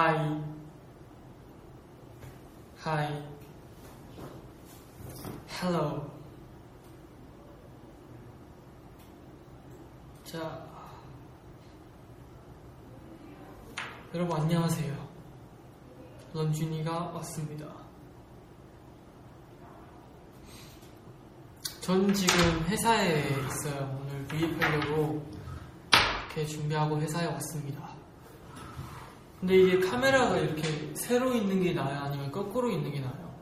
하이. 하이. 헬로. 자. 여러분 안녕하세요. 런쥔이가 왔습니다. 전 지금 회사에 있어요. 오늘 구입하려고 이렇게 준비하고 회사에 왔습니다 근데 이게 카메라가 이렇게 세로 있는 게 나아요? 아니면 거꾸로 있는 게 나아요?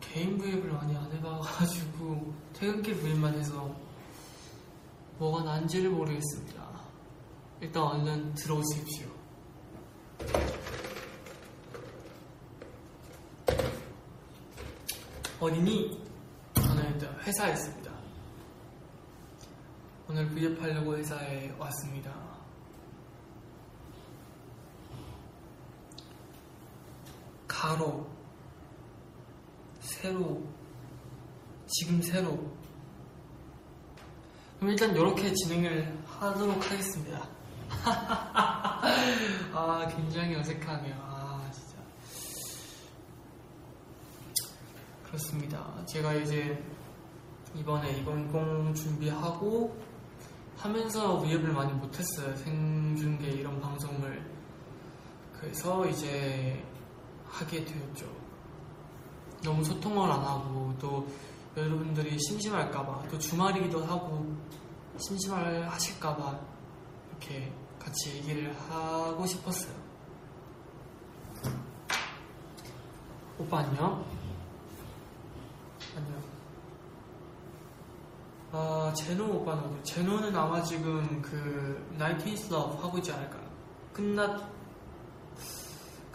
개인 브이앱을 많이 안 해봐가지고 퇴근길 브이앱만 해서 뭐가 난지를 모르겠습니다. 일단 얼른 들어오십시오. 어디니? 저는 일단 회사에 있습니다. 오늘 브이앱 하려고 회사에 왔습니다. 가로, 세로, 지금 세로. 그럼 일단 이렇게 진행을 하도록 하겠습니다. 아, 굉장히 어색하네요. 아, 진짜. 그렇습니다. 제가 이제 이번에 2020 준비하고 하면서 위협을 많이 못했어요. 생중계 이런 방송을. 그래서 이제 하게 되었죠. 너무 소통을 안 하고 또 여러분들이 심심할까봐 또 주말이기도 하고 심심할 하실까봐 이렇게 같이 얘기를 하고 싶었어요. 오빠 안녕. 안녕. 아 제노 오빠는? 제노는 아마 지금 그 나이틴스 러브 하고 있지 않을까요? 끝났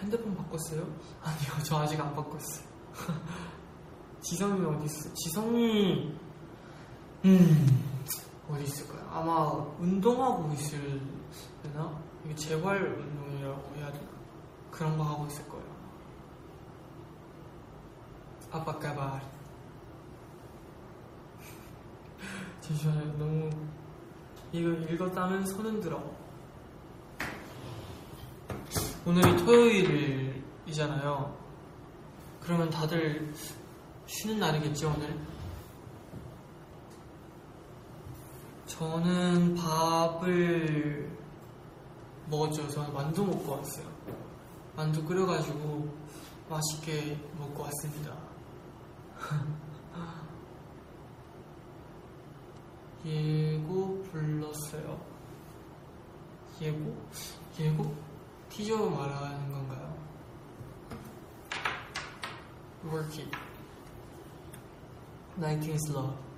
핸드폰 바꿨어요? 아니요, 저 아직 안 바꿨어요. 지성이 어디 있어? 지성이 음 어디 있을까요? 아마 운동하고 있을려나? 이게 재활 운동이라고 해야 되나? 그런 거 하고 있을 거예요. 아빠 까발 잠시만요. 너무 이거 읽었다면 손은 들어. 오늘이 토요일이잖아요. 그러면 다들 쉬는 날이겠죠, 오늘? 저는 밥을 먹었죠. 저는 만두 먹고 왔어요. 만두 끓여가지고 맛있게 먹고 왔습니다. 예고 불렀어요. 예고? 예고? 티저 말하는 건가요? Work it. 19th Law.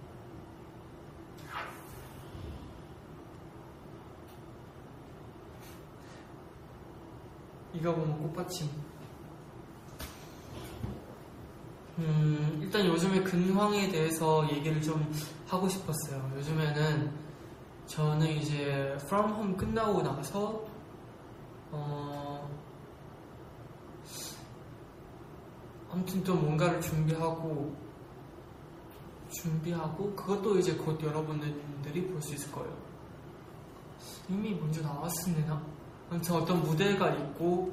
이거 보면 꽃받침. 음, 일단 요즘에 근황에 대해서 얘기를 좀 하고 싶었어요. 요즘에는 저는 이제 From Home 끝나고 나서 어, 아무튼 또 뭔가를 준비하고 준비하고 그것도 이제 곧 여러분들이 볼 수 있을 거예요. 이미 먼저 나왔으나 아무튼 어떤 무대가 있고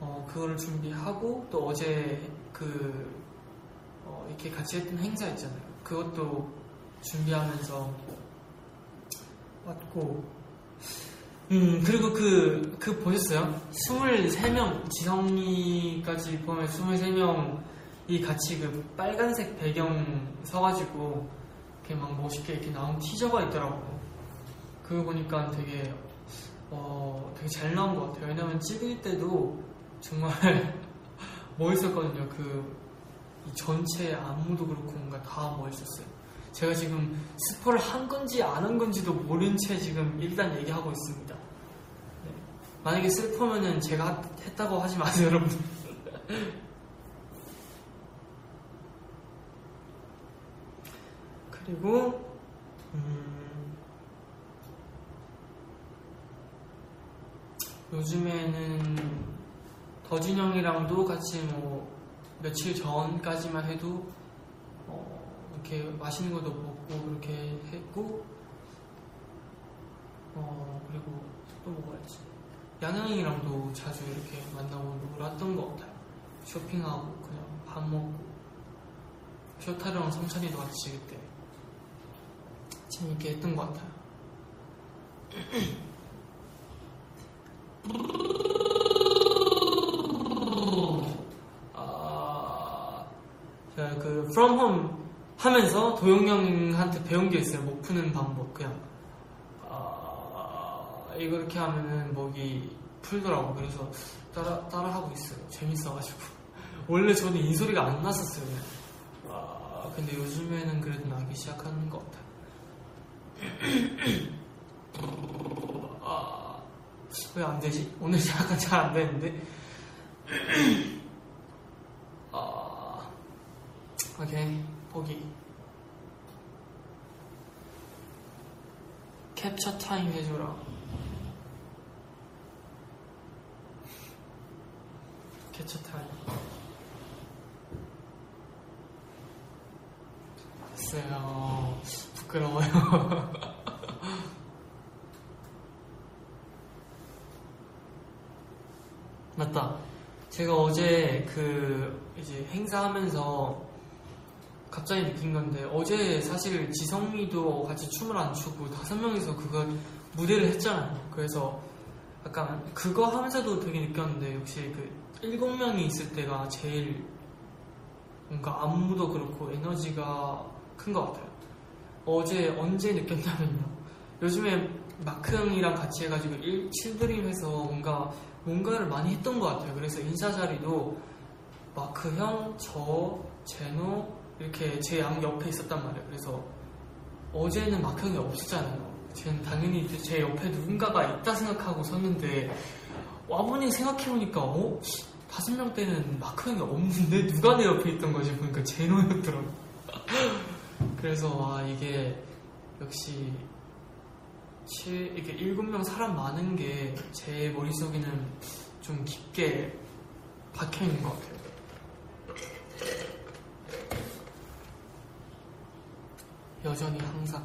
어, 그거를 준비하고 또 어제 그 어, 이렇게 같이 했던 행사 있잖아요. 그것도 준비하면서 왔고 음 그리고 그, 그 보셨어요? 23명 지성이까지 보면 23명이 같이 그 빨간색 배경 서가지고 이렇게 막 멋있게 이렇게 나온 티저가 있더라고 그거 보니까 되게 어 되게 잘 나온 것 같아요 왜냐면 찍을 때도 정말 멋있었거든요 그이 전체 안무도 그렇고 뭔가 다 멋있었어요 제가 지금 스포를 한 건지 안 한 건지도 모른 채 지금 일단 얘기하고 있습니다. 네. 만약에 슬퍼면은 제가 했다고 하지 마세요, 여러분. 그리고 음, 요즘에는 더진 형이랑도 같이 뭐 며칠 전까지만 해도 어, 이렇게 맛있는 것도 먹고 그렇게 했고 어 그리고 또 먹어야지 야능이랑도 자주 이렇게 만나고 놀았던 것 같아요 쇼핑하고 그냥 밥 먹고 쇼타르랑 성찬이도 같이 그때 재밌게 했던 것 같아요 아, 제가 그 From Home 하면서 도영 형한테 배운 게 있어요. 목 푸는 방법. 그냥 아, 이렇게 하면은 목이 풀더라고. 그래서 따라 따라 하고 있어요. 재밌어가지고. 원래 저는 이 소리가 안 났었어요. 그냥. 아, 근데 요즘에는 그래도 나기 시작하는 것 같아요. 아, 왜 안 되지? 오늘 약간 잘 안 되는데. 아, 오케이 보기. 캡처 타임 해줘라. 타임. 됐어요. 부끄러워요. 맞다. 제가 어제 그 이제 행사하면서 갑자기 느낀 건데 어제 사실 지성이도 같이 춤을 안 추고 다섯 명이서 그거 무대를 했잖아요. 그래서 약간 그거 하면서도 되게 느꼈는데 역시 그 일곱 명이 있을 때가 제일 뭔가 안무도 그렇고 에너지가 큰 것 같아요. 어제 언제 느꼈냐면요. 요즘에 마크 형이랑 같이 해가지고 1, 7드림 해서 뭔가 뭔가를 많이 했던 것 같아요. 그래서 인사 자리도 마크 형, 저, 제노 이렇게 제 양 옆에 있었단 말이에요. 그래서 어제는 마크 형이 없었잖아요. 저는 당연히 제 옆에 누군가가 있다 생각하고 섰는데 와보니 생각해보니까 어? 다섯 명 때는 마크 형이 없는데 누가 내 옆에 있던 거지 보니까 제노였더라고. 그래서 와 이게 역시 칠, 이렇게 일곱 명 사람 많은 게 제 머릿속에는 좀 깊게 박혀 있는 것 같아요. 여전히 항상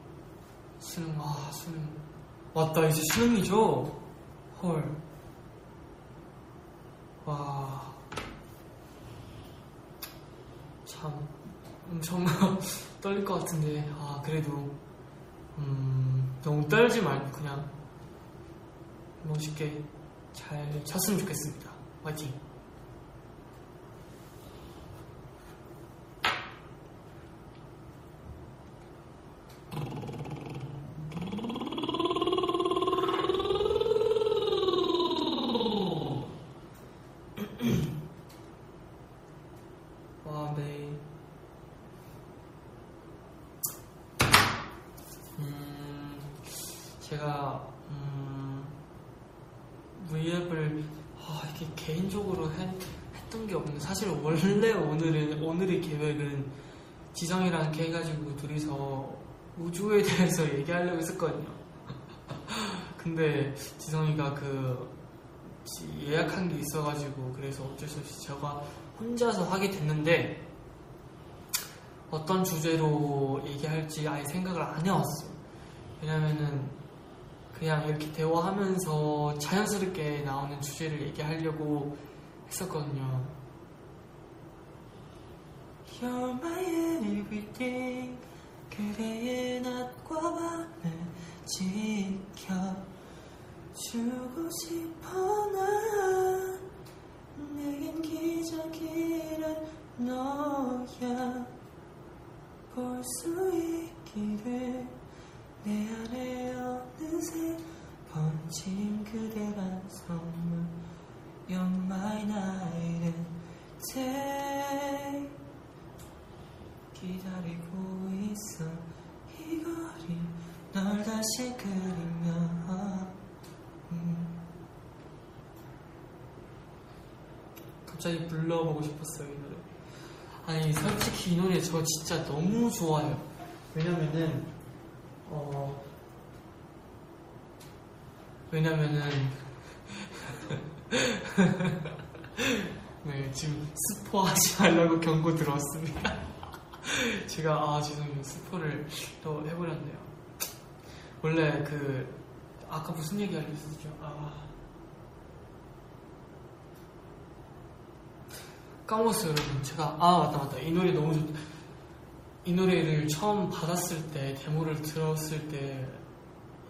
수능, 아, 수능. 맞다, 이제 수능이죠? 헐. 와. 참, 엄청 떨릴 것 같은데, 아, 그래도, 음, 너무 떨지 말고 그냥 멋있게 잘 쳤으면 좋겠습니다. 화이팅. 와, 네. 음, 제가, 음, V앱을, 아, 이렇게 개인적으로 했, 했던 게 없는데, 사실 원래 오늘은, 오늘의 계획은 지성이랑 이렇게 해가지고 둘이서 우주에 대해서 얘기하려고 했었거든요. 근데 지성이가 그, 지- 예약한 게 있어가지고, 그래서 어쩔 수 없이 제가 혼자서 하게 됐는데 어떤 주제로 얘기할지 아예 생각을 안 해왔어요. 왜냐면은 그냥 이렇게 대화하면서 자연스럽게 나오는 주제를 얘기하려고 했었거든요. You're my everything 그대의 낮과 밤을 지켜주고 싶어 난 내겐 기적이란 너야. 볼 수 있기를 내 안에 어느새 번진 그대란 선물. You're my 기다리고 있어. 이 거리 널 다시 그리며 음. 갑자기 불러보고 싶었어요 이 노래. 아니 솔직히 이 노래 저 진짜 너무 좋아요. 왜냐면은 어 왜냐면은 네 지금 스포하지 말라고 경고 들어왔습니다 제가 아 죄송해요 스포를 또 해버렸네요. 원래 그 아까 무슨 얘기 하려 했었죠? 아. 까먹었어요 여러분 제가 아 맞다 맞다. 이 노래 너무 좋다 이 노래를 처음 받았을 때 데모를 들었을 때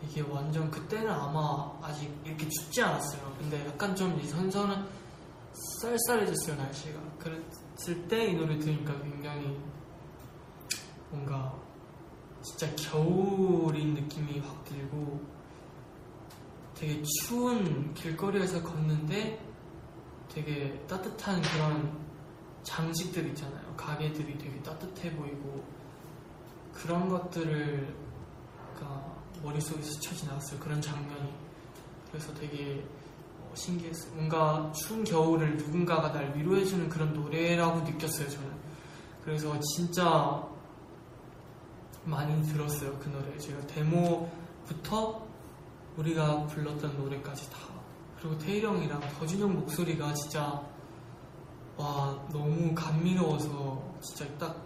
이게 완전 그때는 아마 아직 이렇게 춥지 않았어요. 근데 약간 좀 이 선선한 쌀쌀해졌어요 날씨가. 그랬을 때 이 노래 들으니까 굉장히 진짜 겨울인 느낌이 확 들고 되게 추운 길거리에서 걷는데 되게 따뜻한 그런 장식들 있잖아요. 가게들이 되게 따뜻해 보이고 그런 것들을 그러니까 머릿속에 스쳐 지나갔어요. 그런 장면이. 그래서 되게 어, 신기했어요. 뭔가 추운 겨울을 누군가가 날 위로해주는 그런 노래라고 느꼈어요. 저는. 그래서 진짜 많이 들었어요. 그 노래. 제가 데모부터 우리가 불렀던 노래까지 다. 그리고 태일 형이랑 더진 형 목소리가 진짜 와 너무 감미로워서 진짜 딱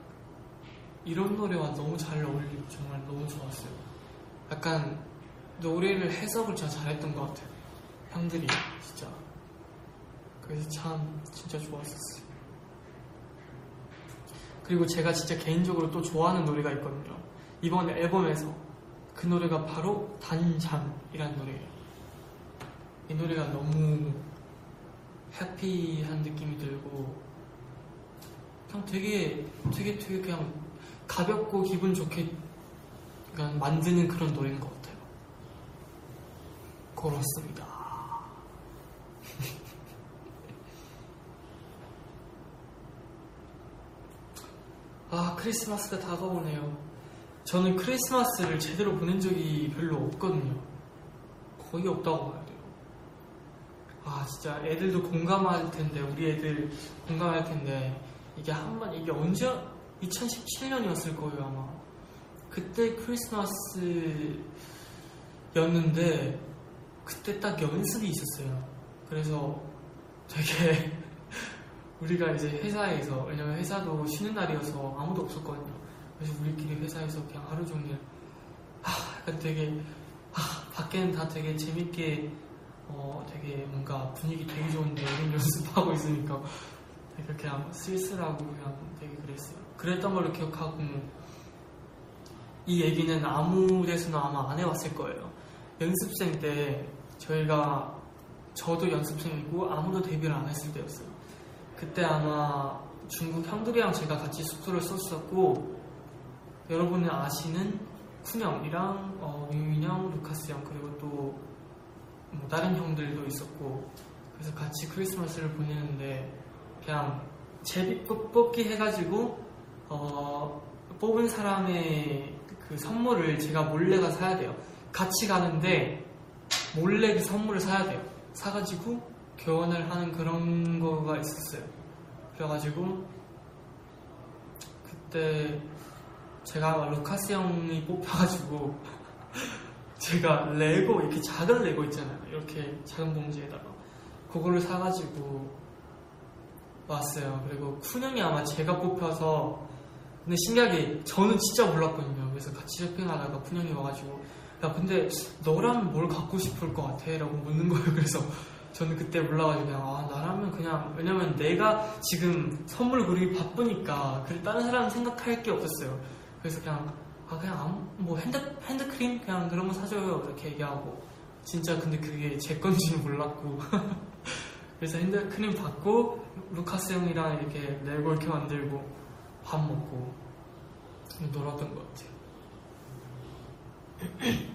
이런 노래와 너무 잘 어울리고 정말 너무 좋았어요. 약간 노래를 해석을 진짜 잘했던 것 같아요. 형들이 진짜. 그래서 참 진짜 좋았었어요. 그리고 제가 진짜 개인적으로 또 좋아하는 노래가 있거든요. 이번 앨범에서 그 노래가 바로 단잠이라는 노래예요. 이 노래가 너무 해피한 느낌이 들고 그냥 되게 되게 되게 그냥 가볍고 기분 좋게 그냥 만드는 그런 노래인 것 같아요. 그렇습니다. 아 크리스마스가 다가오네요. 저는 크리스마스를 제대로 보낸 적이 별로 없거든요. 거의 없다고 봐요. 아 진짜 애들도 공감할 텐데 우리 애들 공감할 텐데 이게 한 번 이게 언제 2017년이었을 거예요 아마 그때 크리스마스였는데 그때 딱 연습이 있었어요 그래서 되게 우리가 이제 회사에서 왜냐면 회사도 쉬는 날이어서 아무도 없었거든요 그래서 우리끼리 회사에서 그냥 하루 종일 아 약간 되게 아 밖에는 다 되게 재밌게 어, 되게 뭔가 분위기 되게 좋은데 우린 연습하고 있으니까 되게 그냥 쓸쓸하고 그냥 되게 그랬어요. 그랬던 걸로 기억하고 이 얘기는 아무 데서나 아마 안 해왔을 거예요. 연습생 때 저희가 저도 연습생이고 아무도 데뷔를 안 했을 때였어요. 그때 아마 중국 형들이랑 제가 같이 숙소를 썼었고 여러분은 아시는 쿤형이랑 어, 민민형, 루카스 형 그리고 또 뭐 다른 형들도 있었고 그래서 같이 크리스마스를 보내는데 그냥 제비 뽑기 해가지고 어, 뽑은 사람의 그 선물을 제가 몰래 가 사야 돼요. 같이 가는데 몰래 그 선물을 사야 돼요. 사가지고 교환을 하는 그런 거가 있었어요. 그래가지고 그때 제가 루카스 형이 뽑혀가지고 제가 레고 이렇게 작은 레고 있잖아요. 이렇게 작은 봉지에다가 그거를 사가지고 왔어요. 그리고 쿤 형이 아마 제가 뽑혀서 근데 신기하게 저는 진짜 몰랐거든요. 그래서 같이 쇼핑하다가 쿤 형이 와가지고 야 근데 너라면 뭘 갖고 싶을 것 같아? 라고 묻는 거예요. 그래서 저는 그때 몰라가지고 그냥 아 나라면 그냥 왜냐면 내가 지금 선물 고르기 바쁘니까 그래 다른 사람 생각할 게 없었어요. 그래서 그냥 아 그냥 아무, 뭐 핸드 핸드크림 그냥 그런 거 사줘요 이렇게 얘기하고 진짜 근데 그게 제 건지는 몰랐고 그래서 핸드크림 받고 루카스 형이랑 이렇게 레고 이렇게 만들고 밥 먹고 놀았던 것 같아요.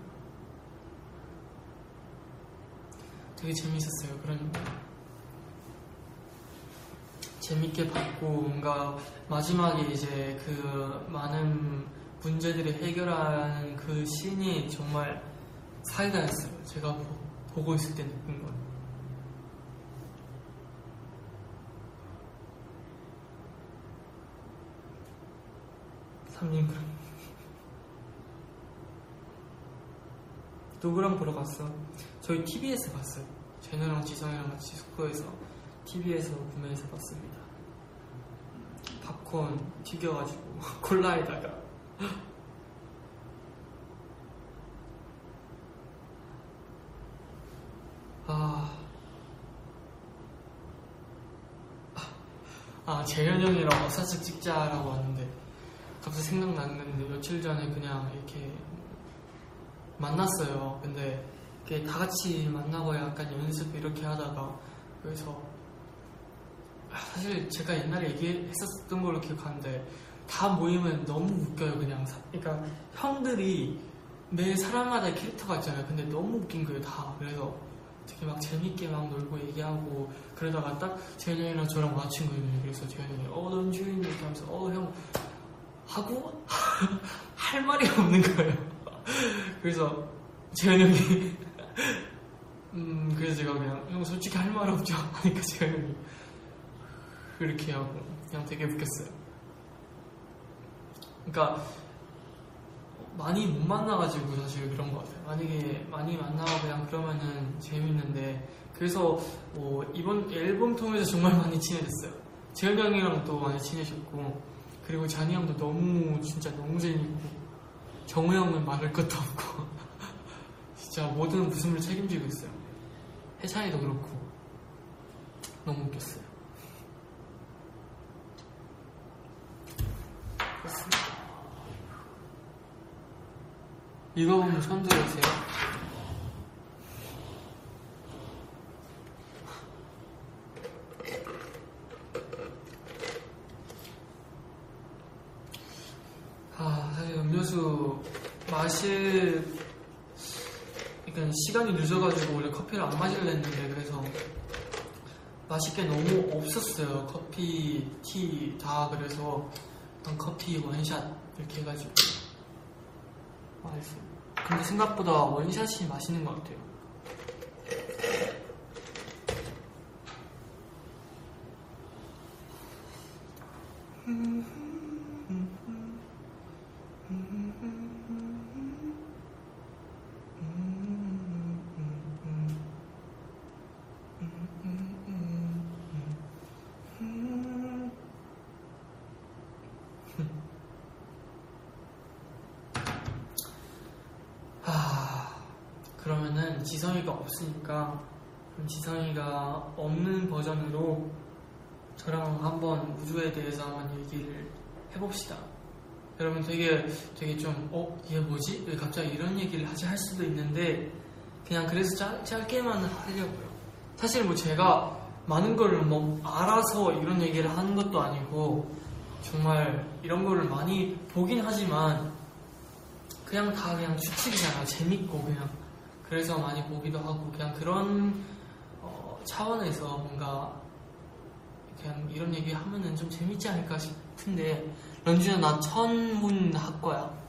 되게 재밌었어요. 그런 재밌게 봤고 뭔가 마지막에 이제 그 많은 문제들을 해결하는 그 씬이 정말 사이다였어요. 제가 보, 고 있을 때 느낀 건. 삼진그룹 누구랑 보러 갔어? 저희 TV에서 봤어요. 제노랑 지성이랑 같이 숙소에서 TV에서 구매해서 봤습니다. 팝콘 튀겨가지고 콜라에다가 아, 아 재현 형이랑 어사스 찍자라고 왔는데 갑자기 생각났는데 며칠 전에 그냥 이렇게 만났어요. 근데 이렇게 다 같이 만나고 약간 연습 이렇게 하다가 그래서 사실 제가 옛날에 얘기했었던 걸로 기억하는데 다 모이면 너무 웃겨요 그냥. 사- 그러니까 형들이 매 사람마다 캐릭터가 있잖아요. 근데 너무 웃긴 거예요 다. 그래서 되게 막 재밌게 막 놀고 얘기하고 그러다가 딱 재현이 형이랑 저랑 마친 거예요. 그래서 재현이 어넌 주인 이렇게 하면서 어 형. 하고 할 말이 없는 거예요. 그래서 재현이 형이 음 그래서 제가 그냥 형 솔직히 할 말 없죠 하니까 재현이 형이 그렇게 하고 그냥 되게 웃겼어요. 그러니까 많이 못 만나가지고 사실 그런 것 같아요. 만약에 많이 만나고 그냥 그러면은 재밌는데 그래서 뭐 이번 앨범 통해서 정말 많이 친해졌어요. 재현 형이랑 또 많이 친해졌고 그리고 잔이 형도 너무 진짜 너무 재밌고 정우 형은 말할 것도 없고 진짜 모든 웃음을 책임지고 있어요. 해찬이도 그렇고 너무 웃겼어요. 읽어보면 처음 들으세요? 아, 사실 음료수 마실, 그러니까 시간이 늦어가지고 원래 커피를 안 마시려 했는데 그래서 마실 게 너무 없었어요. 커피, 티 다 그래서 그냥 커피 원샷 이렇게 해가지고 맛있어요. 근데 생각보다 원샷이 맛있는 것 같아요. 아, 그러면은 지성이가 없으니까 그럼 지성이가 없는 버전으로 저랑 한번 우주에 대해서 한번 얘기를 해봅시다. 여러분 되게 되게 좀 어? 얘 뭐지? 왜 갑자기 이런 얘기를 하지 할 수도 있는데 그냥 그래서 짧, 짧게만 하려고요. 사실 뭐 제가 많은 걸 뭐 알아서 이런 얘기를 하는 것도 아니고 정말 이런 거를 많이 보긴 하지만 그냥 다 그냥 추측이잖아요. 재밌고 그냥 그래서 많이 보기도 하고 그냥 그런 어, 차원에서 뭔가 그냥 이런 얘기 하면은 좀 재밌지 않을까 싶은데 런쥔아 나 천문학과야.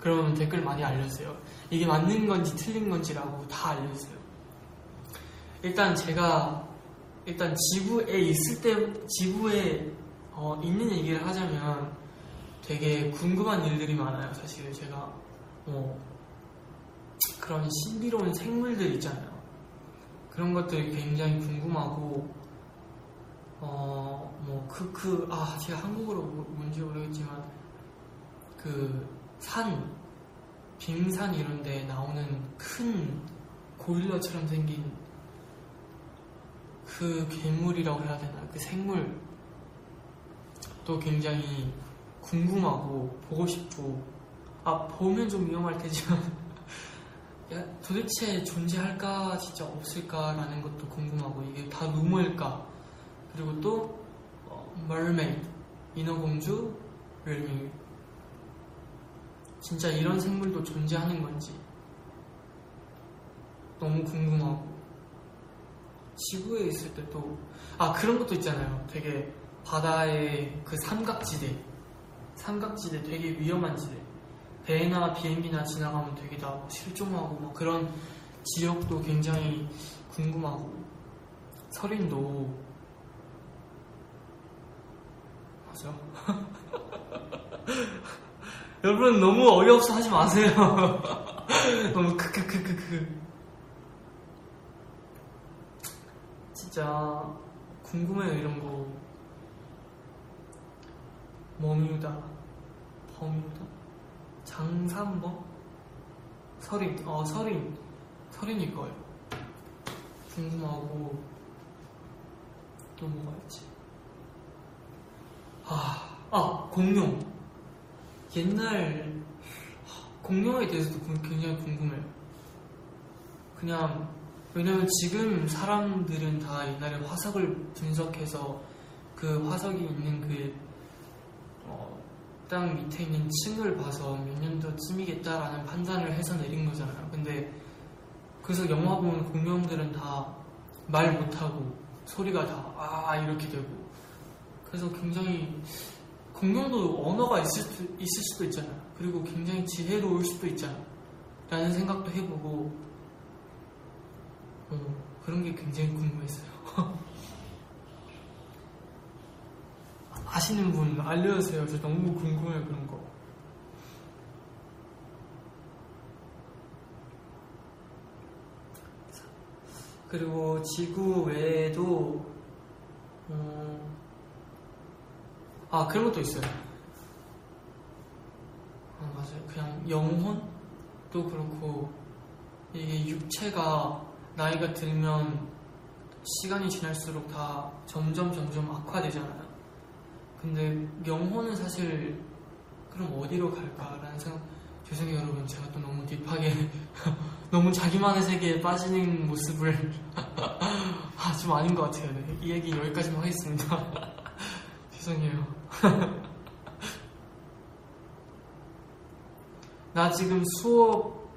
그러면 댓글 많이 알려주세요. 이게 맞는 건지 틀린 건지라고 다 알려주세요. 일단 제가 일단 지구에 있을 때 지구에 어, 있는 얘기를 하자면 되게 궁금한 일들이 많아요. 사실 제가 뭐 그런 신비로운 생물들 있잖아요. 그런 것들이 굉장히 궁금하고 어뭐 그그아 제가 한국어로 뭐- 뭔지 모르겠지만 그 산 빙산 이런 데 나오는 큰 고릴라처럼 생긴 그 괴물이라고 해야 되나? 그 생물. 또 굉장히 궁금하고 보고 싶고. 아 보면 좀 위험할 테지만. 야, 도대체 존재할까 진짜 없을까라는 것도 궁금하고 이게 다 루머일까? 그리고 또 어, mermaid 인어공주를 진짜 이런 생물도 존재하는 건지 너무 궁금하고. 지구에 있을 때 또 아 그런 것도 있잖아요. 되게 바다의 그 삼각지대. 삼각지대 되게 위험한 지대 배나 비행기나 지나가면 되게 다 실종하고 막 그런 지역도 굉장히 궁금하고 서린도 맞아. 여러분 너무 어이없어 하지 마세요. 너무 크크크크크. 진짜 궁금해요 이런 거. 머뮤다 버뮤다 장산버 서린 어 서린. 서린일 거예요. 궁금하고 또 뭐가 있지? 아, 아 공룡. 옛날 공룡에 대해서도 굉장히 궁금해요 그냥 왜냐면 지금 사람들은 다 옛날에 화석을 분석해서 그 화석이 있는 그, 어, 땅 밑에 있는 층을 봐서 몇 년도쯤이겠다라는 판단을 해서 내린 거잖아요. 근데 그래서 영화 보면 공룡들은 다 말 못하고 소리가 다 아 이렇게 되고 그래서 굉장히 공룡도 언어가 있을, 수, 있을 수도 있잖아요. 그리고 굉장히 지혜로울 수도 있잖아요. 라는 생각도 해보고 어, 그런 게 굉장히 궁금했어요. 아시는 분 알려주세요. 저 너무 궁금해요, 그런 거. 그리고 지구 외에도, 음, 아, 그런 것도 있어요. 아, 맞아요. 그냥 영혼도 그렇고, 이게 육체가 나이가 들면 시간이 지날수록 다 점점 점점 악화되잖아요. 근데 영혼은 사실 그럼 어디로 갈까라는 생각. 죄송해요 여러분 제가 또 너무 딥하게 너무 자기만의 세계에 빠지는 모습을 아, 좀 아닌 것 같아요. 네. 이 얘기 여기까지만 하겠습니다. 죄송해요. 나 지금 수업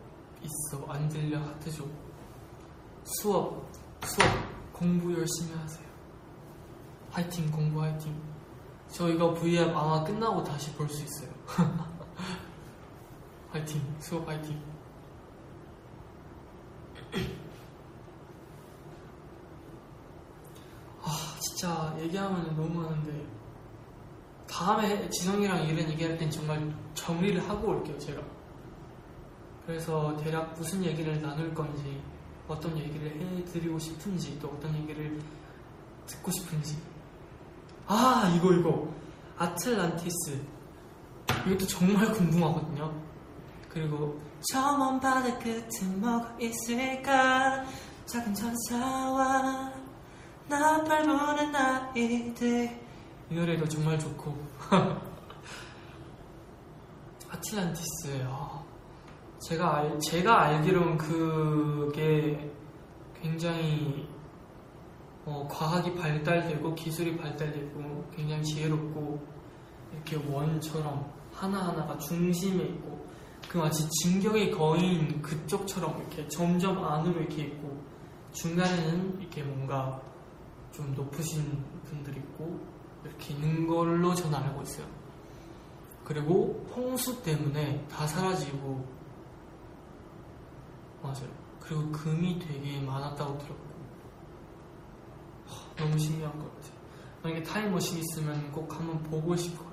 있어. 안 들려. 하트 줘. 수업, 수업, 공부 열심히 하세요. 화이팅, 공부 화이팅. 저 이거 V앱 아마 끝나고 다시 볼 수 있어요. 화이팅, 수업 화이팅. 아, 진짜 얘기하면 너무 많은데. 다음에 지성이랑 이런 얘기할 땐 정말 정리를 하고 올게요, 제가. 그래서 대략 무슨 얘기를 나눌 건지, 어떤 얘기를 해드리고 싶은지 또 어떤 얘기를 듣고 싶은지 아 이거 이거. 아틀란티스. 이것도 정말 궁금하거든요. 그리고 저 먼 바다 끝에 뭐가 있을까? 작은 천사와 나팔 부는 아이들. 이 노래도 정말 좋고. 아틀란티스 아. 제가 알, 제가 알기로는 그게 굉장히 어, 과학이 발달되고 기술이 발달되고 굉장히 지혜롭고 이렇게 원처럼 하나하나가 중심에 있고 그 마치 진격의 거인 그쪽처럼 이렇게 점점 안으로 이렇게 있고 중간에는 이렇게 뭔가 좀 높으신 분들이 있고 이렇게 있는 걸로 저는 알고 있어요. 그리고 홍수 때문에 다 사라지고 맞아요. 그리고 금이 되게 많았다고 들었고 너무 신기한 것 같아요. 만약에 타임머신 있으면 꼭 한번 보고 싶어요.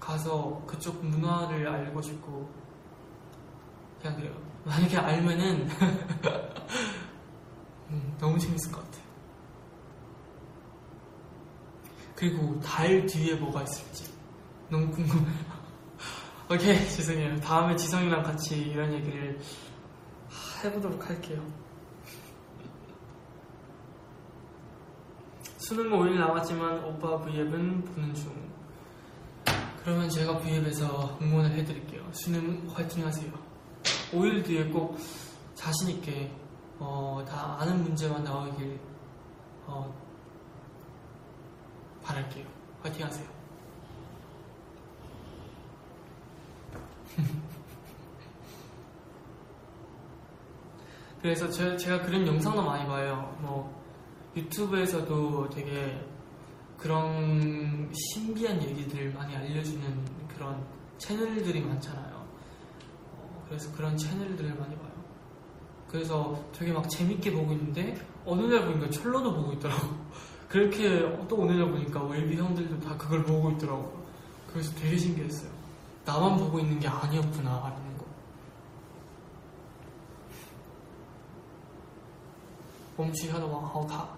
가서 그쪽 문화를 알고 싶고 그냥 그래요. 만약에 알면은 음, 너무 재밌을 것 같아요. 그리고 달 뒤에 뭐가 있을지 너무 궁금해요. 오케이 죄송해요. 다음에 지성이랑 같이 이런 얘기를 해보도록 할게요. 수능 5일 남았지만 오빠 V앱은 보는 중. 그러면 제가 V앱에서 응원을 해드릴게요. 수능 화이팅 하세요. 5일 뒤에 꼭 자신있게 어, 다 아는 문제만 나오길 어, 바랄게요. 화이팅 하세요. 그래서 제, 제가 그런 영상도 많이 봐요. 뭐 유튜브에서도 되게 그런 신기한 얘기들 많이 알려주는 그런 채널들이 많잖아요. 어, 그래서 그런 채널들을 많이 봐요. 그래서 되게 막 재밌게 보고 있는데 어느 날 보니까 철로도 보고 있더라고. 그렇게 또 어느 날 보니까 웰비 형들도 다 그걸 보고 있더라고. 그래서 되게 신기했어요. 나만 보고 있는 게 아니었구나 라는 거. 몸치 하나 왕하오 다.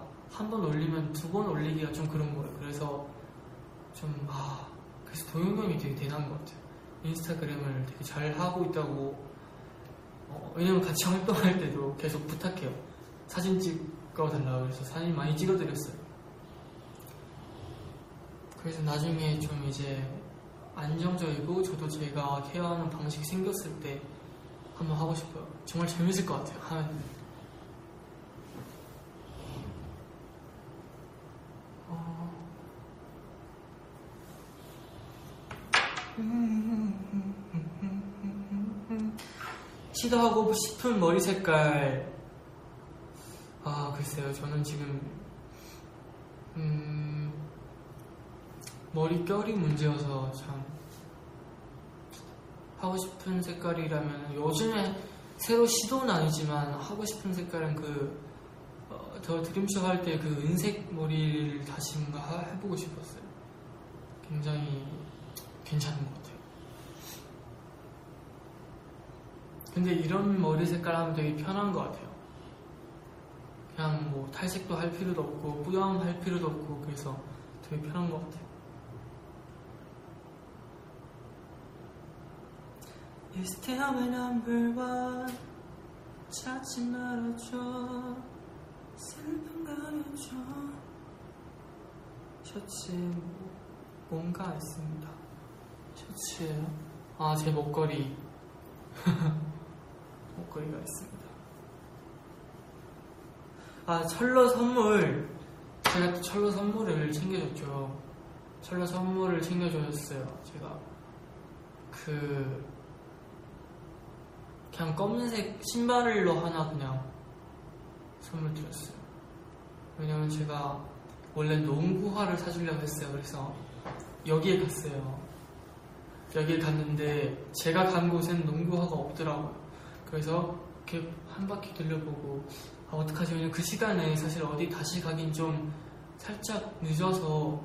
한 번 올리면 두 번 올리기가 좀 그런 거예요. 그래서 좀 아, 그래서 도영 형이 되게 대단한 것 같아요. 인스타그램을 되게 잘 하고 있다고 어, 왜냐면 같이 활동할 때도 계속 부탁해요. 사진 찍어달라고 해서 사진 많이 찍어드렸어요. 그래서 나중에 좀 이제 안정적이고 저도 제가 케어하는 방식이 생겼을 때 한번 하고 싶어요. 정말 재밌을 것 같아요. 하면. 시도하고 싶은 머리 색깔. 아 글쎄요. 저는 지금 음 머리결이 문제여서 참 하고 싶은 색깔이라면 요즘에 새로 시도는 아니지만 하고 싶은 색깔은 그 어, 저 드림쇼 할 때 그 은색 머리를 다시 뭔가 하- 해보고 싶었어요. 굉장히 괜찮은 것 같아요 근데 이런 머리 색깔 하면 되게 편한 것 같아요. 그냥 뭐 탈색도 할 필요도 없고 뿌염 할 필요도 없고 그래서 되게 편한 것 같아요. My number one 찾지 말아줘 슬픈 가려줘 셔츠에 뭐, 뭔가 있습니다. 셔츠에요? 아, 제 목걸이. 목걸이가 있습니다. 아, 철로 선물. 제가 또 철로 선물을 챙겨줬죠. 철로 선물을 챙겨줬어요. 제가. 그, 그냥 검은색 신발로 하나 그냥 선물 드렸어요. 왜냐면 제가 원래 농구화를 사주려고 했어요. 그래서 여기에 갔어요. 여기에 갔는데 제가 간 곳엔 농구화가 없더라고요. 그래서 이렇게 한 바퀴 들려보고 아, 어떡하지? 왜냐면 그 시간에 사실 어디 다시 가긴 좀 살짝 늦어서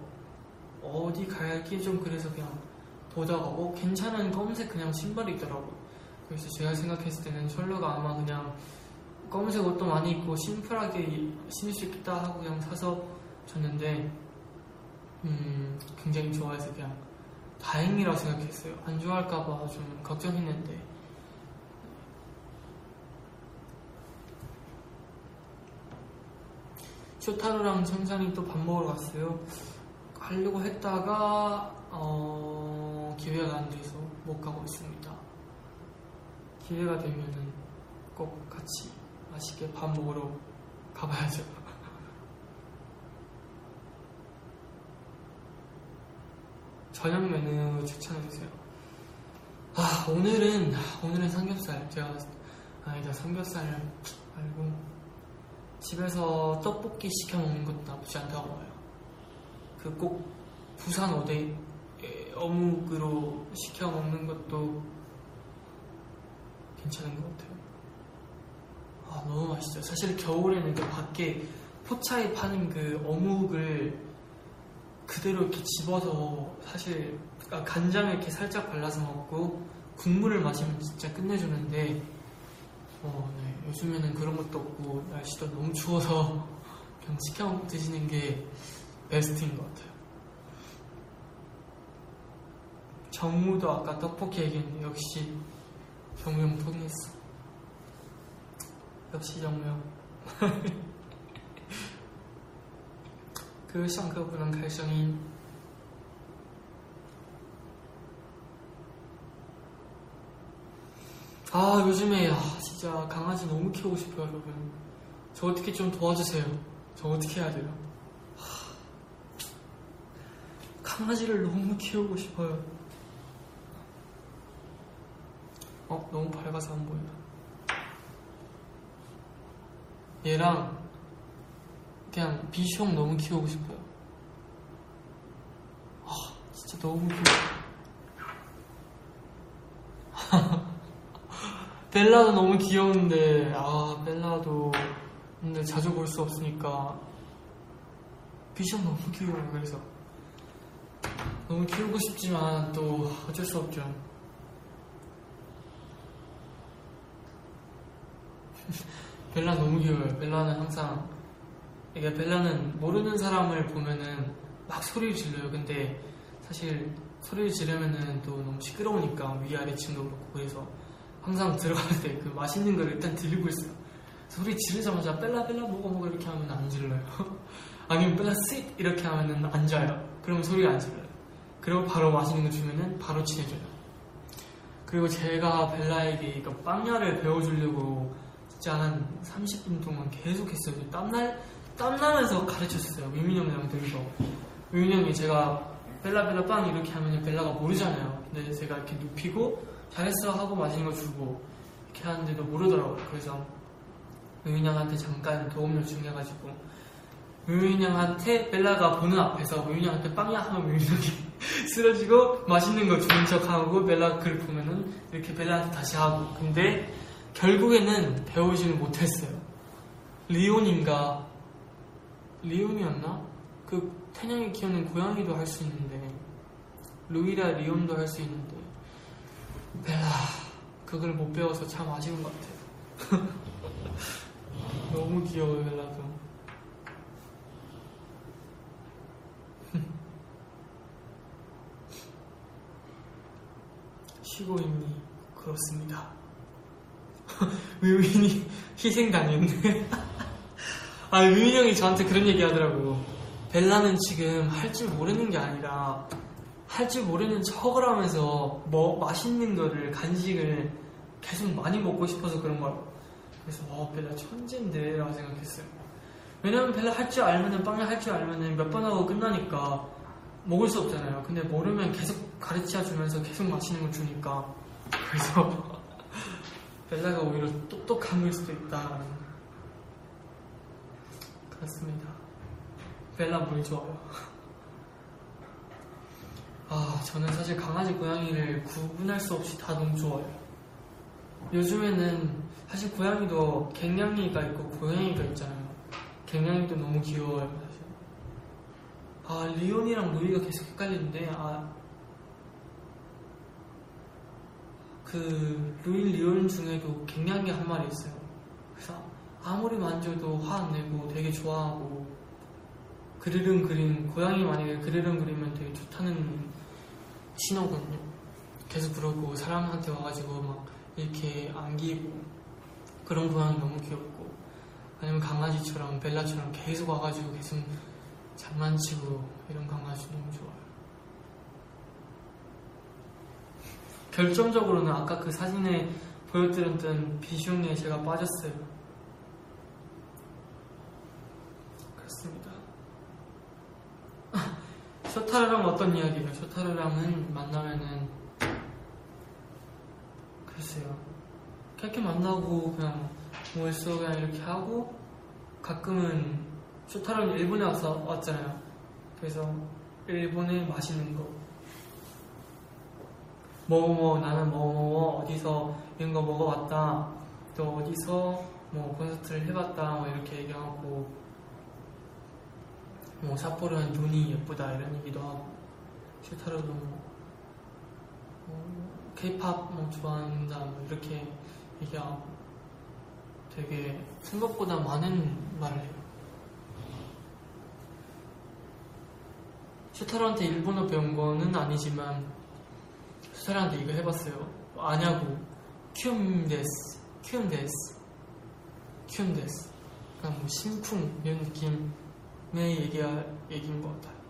어디 갈기 좀 그래서 그냥 보다가 어 괜찮은 검은색 그냥 신발이 있더라고요. 그래서 제가 생각했을 때는 셜러가 아마 그냥 검은색 옷도 많이 입고 심플하게 신을 수 있겠다 하고 그냥 사서 줬는데 음 굉장히 좋아해서 그냥 다행이라고 생각했어요. 안 좋아할까봐 좀 걱정했는데. 쇼타로랑 천산이 또 밥 먹으러 갔어요. 가려고 했다가 어, 기회가 안 돼서 못 가고 있습니다. 기회가 되면은 꼭 같이 맛있게 밥 먹으러 가봐야죠. 저녁 메뉴 추천해주세요. 아 오늘은 오늘은 삼겹살 제가 아니다 삼겹살 말고 집에서 떡볶이 시켜 먹는 것도 나쁘지 않다고 봐요. 그 꼭 부산 에, 어묵으로 시켜 먹는 것도 괜찮은 것 같아요. 아 너무 맛있죠. 사실 겨울에는 그 밖에 포차에 파는 그 어묵을 그대로 이렇게 집어서 사실 아, 간장에 이렇게 살짝 발라서 먹고 국물을 마시면 진짜 끝내주는데 어, 네. 요즘에는 그런 것도 없고 날씨도 너무 추워서 그냥 시켜 먹고 드시는 게 베스트인 것 같아요. 정우도 아까 떡볶이 얘기했는데 역시 정우 형 통했어. 역시 정우 형. 可是上课不能开声音。 아 요즘에 아, 진짜 강아지 너무 키우고 싶어요 여러분. 저 어떻게 좀 도와주세요. 저 어떻게 해야 돼요? 하, 강아지를 너무 키우고 싶어요. 어 너무 밝아서 안 보인다. 얘랑 그냥 비숑 너무 키우고 싶어요. 아 진짜 너무 귀여워 벨라도 너무 귀여운데 아 벨라도 근데 자주 볼 수 없으니까. 비션 너무 귀여워요 그래서. 너무 키우고 싶지만 또 어쩔 수 없죠. 벨라 너무 귀여워요. 벨라는 항상 이게 벨라는 모르는 사람을 보면은 막 소리를 질러요. 근데 사실 소리를 지르면은 또 너무 시끄러우니까 위아래 층도 그렇고 그래서 항상 들어갈 때 그 맛있는 걸 일단 들고 있어요. 소리 지르자마자 벨라 벨라 먹어 먹어 이렇게 하면 안 질러요. 아니면 벨라 씩 이렇게 하면은 앉아요. 그러면 소리가 안 질러요. 그리고 바로 맛있는 거 주면은 바로 친해져요. 그리고 제가 벨라에게 이거 빵야를 배워주려고 진짜 한 30분 동안 계속 했어요. 땀날, 땀나면서 가르쳤어요. 위민 형이랑 들서 위민 형이 제가 벨라 벨라 빵 이렇게 하면 벨라가 모르잖아요. 근데 제가 이렇게 눕히고 잘했어 하고 맛있는 거 주고 이렇게 하는데도 모르더라고요. 그래서 의윤양한테 잠깐 도움 요청해가지고 의윤양한테 벨라가 보는 앞에서 의윤양한테 빵야 하면 의윤양이 쓰러지고 맛있는 거 주는 척하고 벨라 글 보면은 이렇게 벨라한테 다시 하고 근데 결국에는 배우지는 못했어요. 리온인가 리온이었나? 그 태양이 키우는 고양이도 할 수 있는데 루이라 리온도 할 수 있는데 벨라 그걸 못 배워서 참 아쉬운 것 같아요. 너무 귀여워요 벨라도. 쉬고 있니? 그렇습니다. 의민이 희생당했네. 아, 의민 형이 저한테 그런 얘기 하더라고. 벨라는 지금 할 줄 모르는 게 아니라 할 줄 모르는 척을 하면서 뭐 맛있는 거를 간식을 계속 많이 먹고 싶어서 그런 거야. 그래서 와 벨라 천재인데 라고 생각했어요. 왜냐면 벨라 할 줄 알면은 빵을 할 줄 알면은 몇 번 하고 끝나니까 먹을 수 없잖아요. 근데 모르면 계속 가르쳐 주면서 계속 맛있는 걸 주니까 그래서 벨라가 오히려 똑똑한 걸 수도 있다. 그렇습니다. 벨라 물 좋아요. 아, 저는 사실 강아지, 고양이를 구분할 수 없이 다 너무 좋아요. 요즘에는 사실 고양이도 갱냥이가 있고 고양이가 있잖아요. 갱냥이도 너무 귀여워요, 사실. 아, 리온이랑 루이가 계속 헷갈리는데, 아, 그, 루이, 리온 중에도 갱냥이 한 마리 있어요. 그래서 아무리 만져도 화 안 내고 되게 좋아하고, 그르릉 그림, 고양이 만약에 그르릉 그리면 되게 좋다는 신호거든요. 계속 그러고 사람한테 와가지고 막 이렇게 안기고 그런 고양이 너무 귀엽고 아니면 강아지처럼 벨라처럼 계속 와가지고 계속 장난치고 이런 강아지 너무 좋아요. 결정적으로는 아까 그 사진에 보여드렸던 비숑에 제가 빠졌어요. 그렇습니다. 쇼타르랑 어떤 이야기예요? 쇼타르랑은 만나면은 글쎄요. 그렇게 만나고 그냥 뭐했어 그냥 이렇게 하고 가끔은 쇼타르는 일본에 와서 왔잖아요. 그래서 일본에 맛있는 거. 뭐, 뭐, 나는 뭐, 뭐, 뭐, 어디서 이런 거 먹어봤다. 또 어디서 뭐 콘서트를 해봤다. 뭐 이렇게 얘기하고 뭐 삿포로는 눈이 예쁘다 이런 얘기도 하고 쇼타로도 뭐 케이팝 뭐 좋아한다 뭐 이렇게 얘기하고 되게 생각보다 많은 말을 해요. 쇼타로한테 일본어 배운 거는 아니지만 쇼타로한테 이거 해봤어요. 아냐고 キュンです キュンです キュンです 약간 뭐 심쿵 이런 느낌 의 얘기야, 얘기인 것 같아요.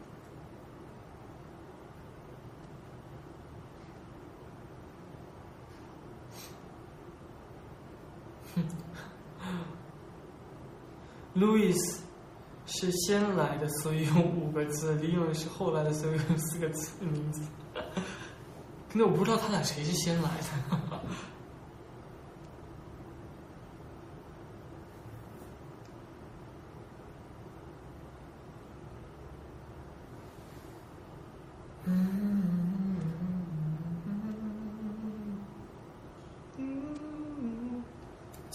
Louis 是先来的，所以用五个字。李勇是后来的，所以用四个字的名字。可能我不知道他俩谁是先来的。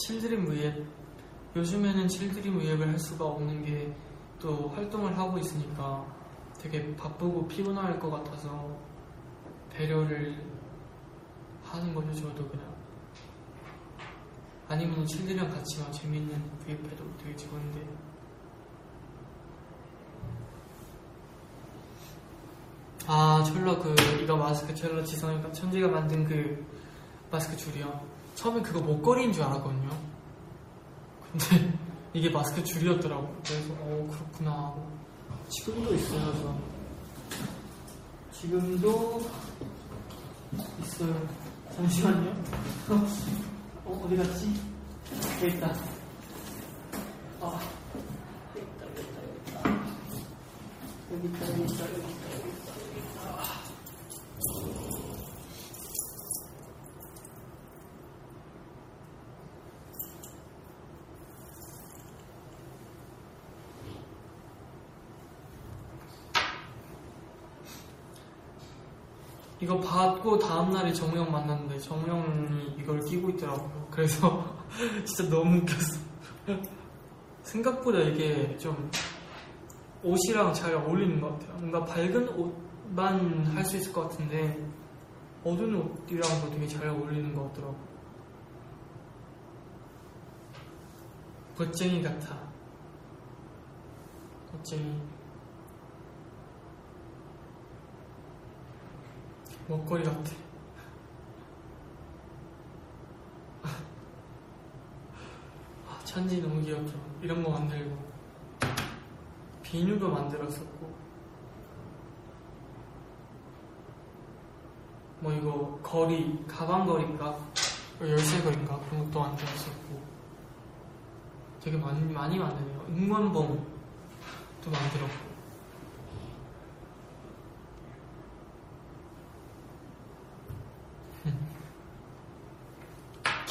칠드림 위앱 요즘에는 칠드림 위앱을 할 수가 없는 게 또 활동을 하고 있으니까 되게 바쁘고 피곤할 것 같아서 배려를 하는 거죠 저도 그냥. 아니면 칠드랑 같이 막 재밌는 위앱해도 되게 좋은데. 아 철러 그 이거 마스크 철러 지성이가 천지가 만든 그 마스크 줄이요 처음에 그거 목걸이인 줄 알았거든요. 근데 이게 마스크 줄이었더라고. 그래서 어 그렇구나 하고. 지금도 있어요 저. 지금도 있어요. 잠시만요. 어 어디 갔지? 여기 있다. 아 여기 있다 여기 있다. 여기 있다 여기 있다 여기 있다 아. 이거 받고 다음날에 정우영 만났는데 정우영이 이걸 끼고 있더라고요. 그래서 진짜 너무 웃겼어. 생각보다 이게 좀 옷이랑 잘 어울리는 것 같아요. 뭔가 밝은 옷만 할 수 있을 것 같은데 어두운 옷이랑도 되게 잘 어울리는 것 같더라고. 멋쟁이 같아. 멋쟁이. 먹거리 같아. 아, 천지 너무 귀엽죠. 이런 거 만들고 비누도 만들었었고 뭐 이거 거리 가방 거리인가 열쇠 거리인가 그런 것도 만들었었고 되게 많이 많이 만드네요. 응원봉도 만들었고.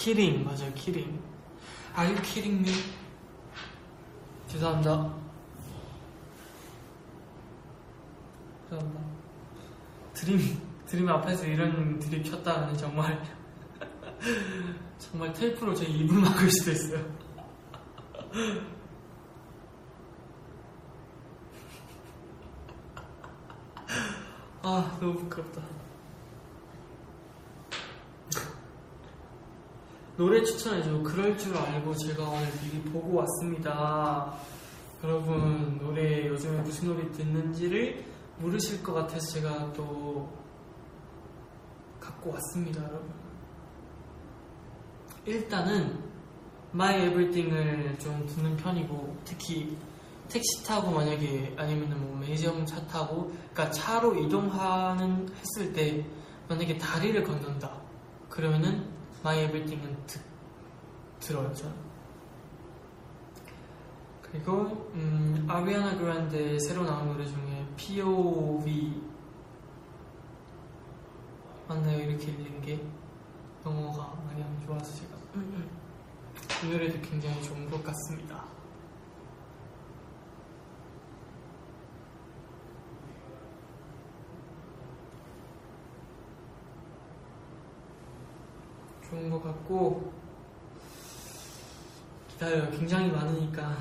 키링 맞아요 키링. Are you kidding me? 죄송합니다. 죄송합니다. 드림 드림 앞에서 이런 드립 쳤다면 정말 정말 테이프로 제 입을 막을 수도 있어요. 아 너무 부끄럽다 노래 추천해줘. 그럴 줄 알고 제가 오늘 미리 보고 왔습니다. 여러분, 노래 요즘에 무슨 노래 듣는지를 모르실 것 같아서 제가 또 갖고 왔습니다, 여러분. 일단은 My Everything을 좀 듣는 편이고, 특히 택시 타고 만약에 아니면 뭐 매점 차 타고, 그러니까 차로 이동하는 했을 때 만약에 다리를 건넌다. 그러면은 My Everything은 듣, 들어요, 저는. 그리고, 음, 아리아나 그란데 새로 나온 노래 중에 POV. 맞나요? 이렇게 읽는 게 영어가 많이 안 좋아서 제가. 이 노래도 굉장히 좋은 것 같습니다. 좋은 것 같고 기다려요. 굉장히 많으니까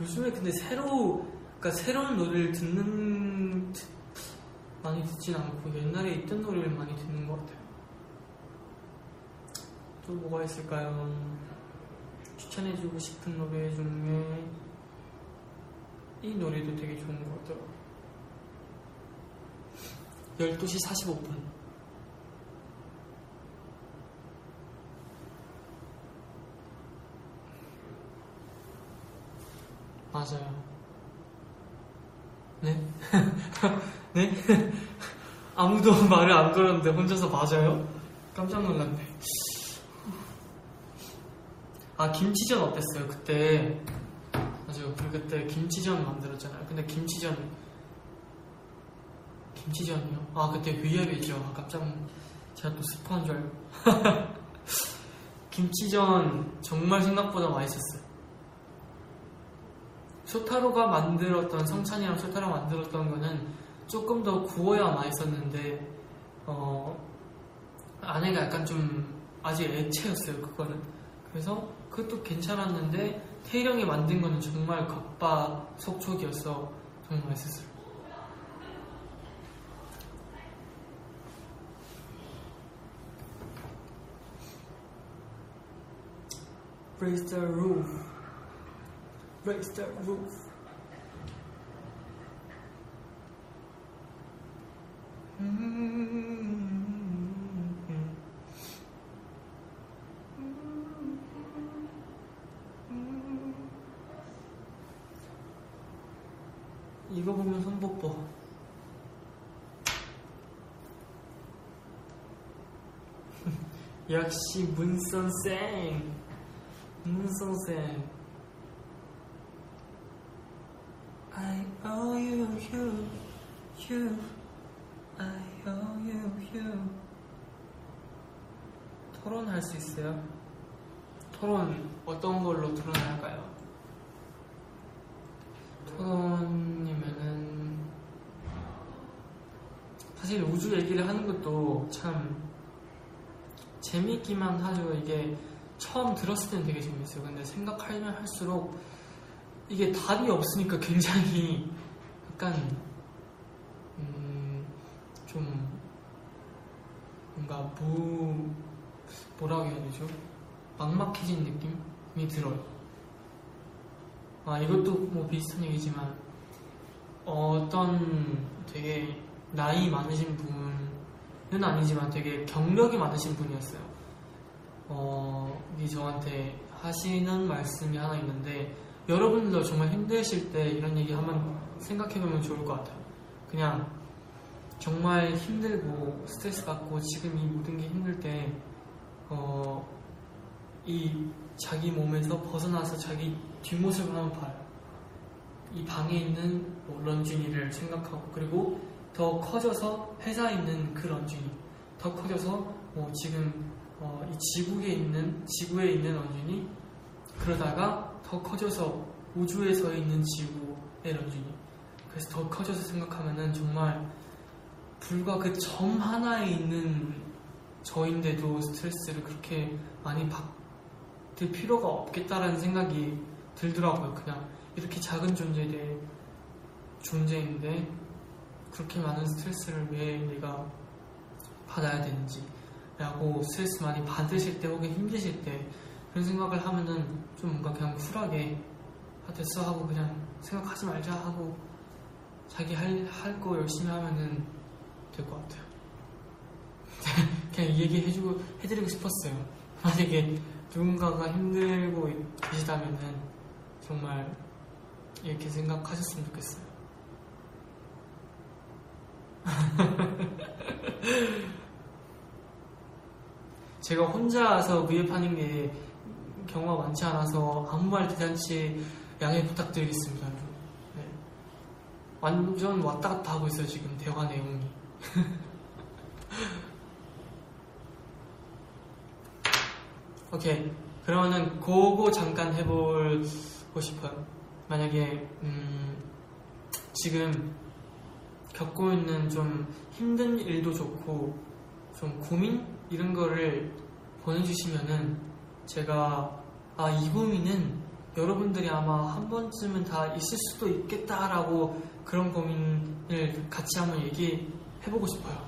요즘에 근데 새로 그러니까 새로운 노래를 듣는 듣- 많이 듣진 않고 옛날에 있던 노래를 많이 듣는 것 같아요. 또 뭐가 있을까요? 추천해주고 싶은 노래 중에 이 노래도 되게 좋은 것 같더라고요. 12시 45분. 맞아요. 네? 네? 아무도 말을 안 걸었는데 혼자서 맞아요? 깜짝 놀랐네. 아, 김치전 어땠어요? 그때. 맞아요. 그때 김치전 만들었잖아요. 근데 김치전. 김치전이요? 아, 그때 VR이죠. 아, 깜짝, 제가 또 스포한 줄 알고. 김치전 정말 생각보다 맛있었어요. 쇼타로가 만들었던 성찬이랑 쇼타로가 만들었던 거는 조금 더 구워야 맛있었는데 어 안에가 약간 좀 아직 액체였어요 그거는 그래서 그것도 괜찮았는데 태일형이 만든 거는 정말 겉바 속촉이었어 정말 맛있었어요 Raise the roof Raise the roof. 이거 보면 손뽀뽀. 역시 문선생. 문선생. I owe you, you, you. I owe you, you. 토론할 수 있어요? 토론 어떤 걸로 토론할까요? 토론이면은 사실 우주 얘기를 하는 것도 참 재미있기만 하죠. 이게 처음 들었을 때는 되게 재밌어요. 근데 생각하면 할수록 이게 답이 없으니까 굉장히 약간 음, 좀 뭔가 무 뭐라고 해야 되죠? 막막해진 느낌이 들어요. 아 이것도 뭐 비슷한 얘기지만 어떤 되게 나이 많으신 분은 아니지만 되게 경력이 많으신 분이었어요. 어, 이 저한테 하시는 말씀이 하나 있는데 여러분들도 정말 힘드실 때 이런 얘기 한번 생각해보면 좋을 것 같아요. 그냥 정말 힘들고 스트레스 받고 지금 이 모든 게 힘들 때, 어, 이 자기 몸에서 벗어나서 자기 뒷모습을 한번 봐요. 이 방에 있는 뭐 런쥔이를 생각하고 그리고 더 커져서 회사에 있는 그 런쥔이 더 커져서 뭐 지금 어, 이 지구에 있는 지구에 있는 런쥔이 그러다가 더 커져서 우주에서 있는 지구의 런쥔이 그래서 더 커져서 생각하면은 정말 불과 그 점 하나에 있는 저인데도 스트레스를 그렇게 많이 받을 필요가 없겠다라는 생각이 들더라고요. 그냥 이렇게 작은 존재의 존재인데 그렇게 많은 스트레스를 왜 내가 받아야 되는지 라고 스트레스 많이 받으실 때 혹은 힘드실 때 그런 생각을 하면은 좀 뭔가 그냥 쿨하게 아 됐어 하고 그냥 생각하지 말자 하고 자기 할 할 거 열심히 하면은 될 것 같아요. 그냥 이 얘기 해주고 해드리고 싶었어요. 만약에 누군가가 힘들고 계시다면은 정말 이렇게 생각하셨으면 좋겠어요. 제가 혼자서 위협하는 게 경우가 많지 않아서 아무 말 대잔치 양해 부탁드리겠습니다. 네. 완전 왔다 갔다 하고 있어요, 지금 대화 내용이. 오케이. 그러면은 그거 잠깐 해보고 싶어요. 만약에 음, 지금 겪고 있는 좀 힘든 일도 좋고 좀 고민 이런 거를 보내주시면은 제가 아 이 고민은 여러분들이 아마 한 번쯤은 다 있을 수도 있겠다라고 그런 고민을 같이 한번 얘기해보고 싶어요.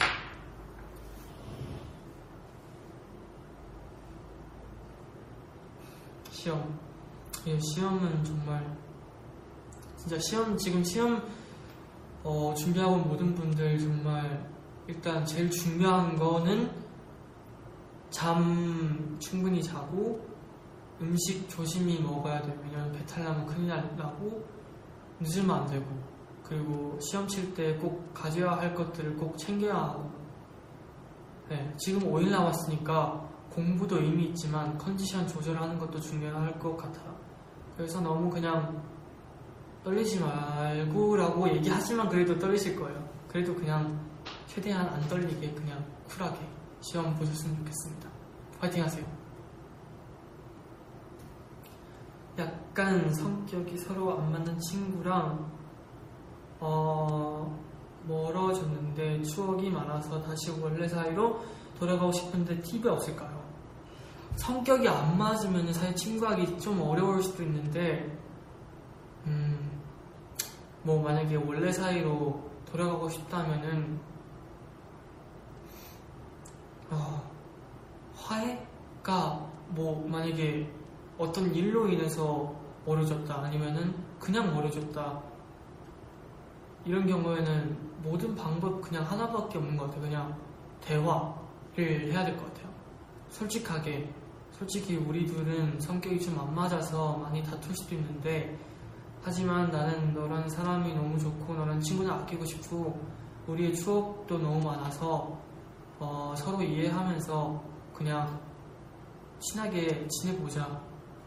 시험. 예, 시험은 정말 진짜 시험 지금 시험 어, 준비하고 온 모든 분들 정말 일단 제일 중요한 거는 잠 충분히 자고 음식 조심히 먹어야 돼요. 왜냐면 배탈 나면 큰일 나고 늦으면 안 되고 그리고 시험 칠 때 꼭 가져야 할 것들을 꼭 챙겨야 하고 네, 지금 5일 남았으니까 공부도 의미 있지만 컨디션 조절하는 것도 중요할 것 같아요. 그래서 너무 그냥 떨리지 말고라고 얘기하지만 그래도 떨리실 거예요. 그래도 그냥 최대한 안 떨리게 그냥 쿨하게 시험 보셨으면 좋겠습니다. 화이팅 하세요. 약간 성격이 서로 안 맞는 친구랑 어, 멀어졌는데 추억이 많아서 다시 원래 사이로 돌아가고 싶은데 팁이 없을까요? 성격이 안 맞으면 사실 친구하기 좀 어려울 수도 있는데 음, 뭐 만약에 원래 사이로 돌아가고 싶다면은 어, 화해가 뭐 만약에 어떤 일로 인해서 멀어졌다 아니면은 그냥 멀어졌다 이런 경우에는 모든 방법 그냥 하나밖에 없는 것 같아요. 그냥 대화를 해야 될 것 같아요. 솔직하게 솔직히 우리 둘은 성격이 좀 안 맞아서 많이 다툴 수도 있는데 하지만 나는 너란 사람이 너무 좋고 너란 친구는 아끼고 싶고 우리의 추억도 너무 많아서 어, 서로 이해하면서 그냥 친하게 지내보자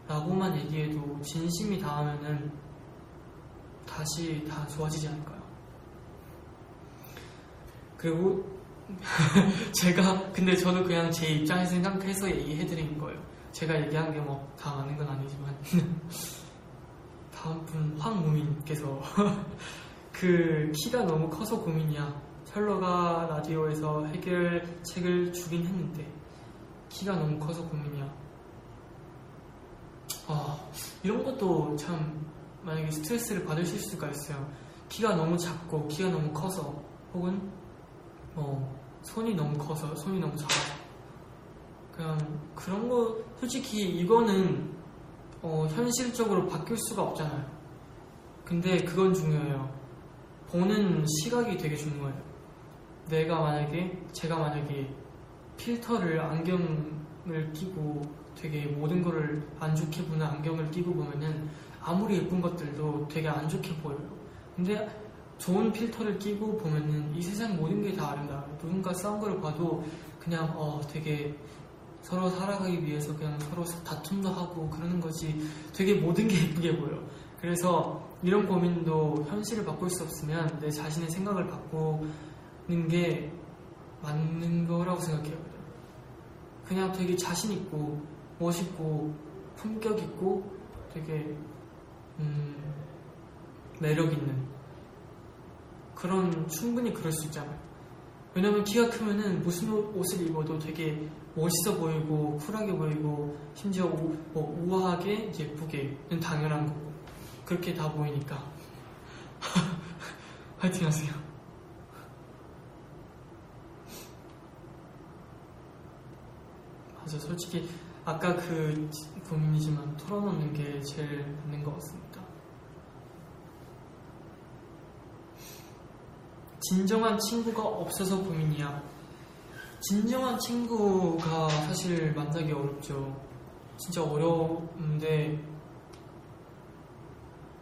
라고만 얘기해도 진심이 닿으면은 다시 다 좋아지지 않을까요? 그리고 제가 근데 저도 그냥 제 입장에서 생각해서 얘기해드린 거예요. 제가 얘기한 게 뭐다 아는 건 아니지만 다음 분 황무민께서 그 키가 너무 커서 고민이야. 철러가 라디오에서 해결책을 주긴 했는데 키가 너무 커서 고민이야. 아 이런 것도 참 만약에 스트레스를 받으실 수가 있어요. 키가 너무 작고 키가 너무 커서 혹은 뭐 손이 너무 커서 손이 너무 작아서 그냥 그런 거 솔직히 이거는 어, 현실적으로 바뀔 수가 없잖아요. 근데 그건 중요해요. 보는 시각이 되게 중요해요. 내가 만약에 제가 만약에 필터를 안경을 끼고 되게 모든 거를 안 좋게 보는 안경을 끼고 보면은 아무리 예쁜 것들도 되게 안 좋게 보여요. 근데 좋은 필터를 끼고 보면은 이 세상 모든 게 다 아름다워요. 누군가 싸운 걸 봐도 그냥 어 되게 서로 살아가기 위해서 그냥 서로 다툼도 하고 그러는 거지 되게 모든 게 예쁘게 보여. 그래서 이런 고민도 현실을 바꿀 수 없으면 내 자신의 생각을 바꾸 는 게 맞는 거라고 생각해요. 그냥 되게 자신 있고 멋있고 품격 있고 되게 음, 매력 있는 그런 충분히 그럴 수 있잖아요. 왜냐면 키가 크면은 무슨 옷을 입어도 되게 멋있어 보이고 쿨하게 보이고 심지어 우, 뭐 우아하게 예쁘게는 당연한 거고 그렇게 다 보이니까 화이팅 하세요 맞아 솔직히 아까 그 고민이지만 털어놓는 게 제일 맞는 것 같습니다. 진정한 친구가 없어서 고민이야. 진정한 친구가 사실 만나기 어렵죠. 진짜 어려운데,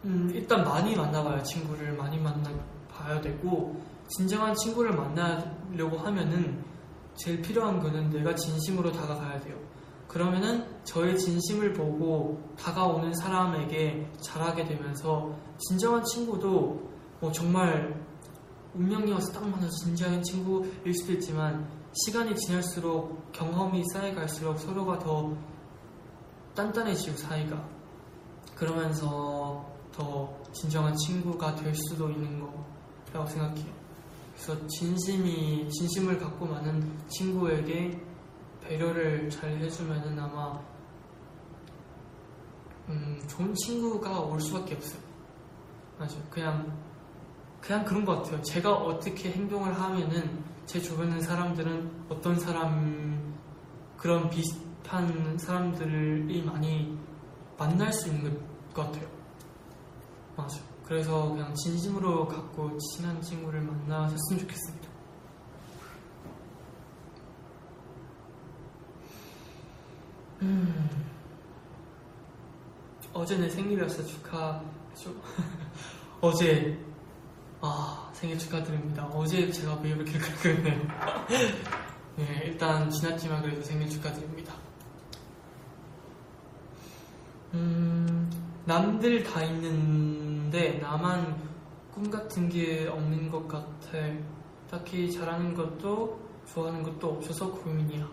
음, 일단 많이 만나봐야 친구를 많이 만나봐야 되고, 진정한 친구를 만나려고 하면은 제일 필요한 거는 내가 진심으로 다가가야 돼요. 그러면은 저의 진심을 보고 다가오는 사람에게 잘하게 되면서 진정한 친구도 뭐 정말 운명이 와서 딱 만나서 진지한 친구일 수도 있지만 시간이 지날수록 경험이 쌓여갈수록 서로가 더 단단해지고 사이가 그러면서 더 진정한 친구가 될 수도 있는 거라고 생각해요. 그래서 진심이 진심을 갖고 많은 친구에게 배려를 잘 해주면은 아마 음, 음, 좋은 친구가 올 수밖에 없어요. 맞아요. 그냥 그냥 그런 것 같아요. 제가 어떻게 행동을 하면은 제 주변의 사람들은 어떤 사람 그런 비슷한 사람들이 많이 만날 수 있는 것 같아요. 맞아요. 그래서 그냥 진심으로 갖고 친한 친구를 만나셨으면 좋겠습니다. 음. 어제 내 생일이었어 축하해줘. 어제 아 생일 축하드립니다. 어제 제가 왜 이렇게 그랬네요. 네 일단 지났지만 그래도 생일 축하드립니다. 음 남들 다 있는데 나만 꿈 같은 게 없는 것 같아. 딱히 잘하는 것도 좋아하는 것도 없어서 고민이야.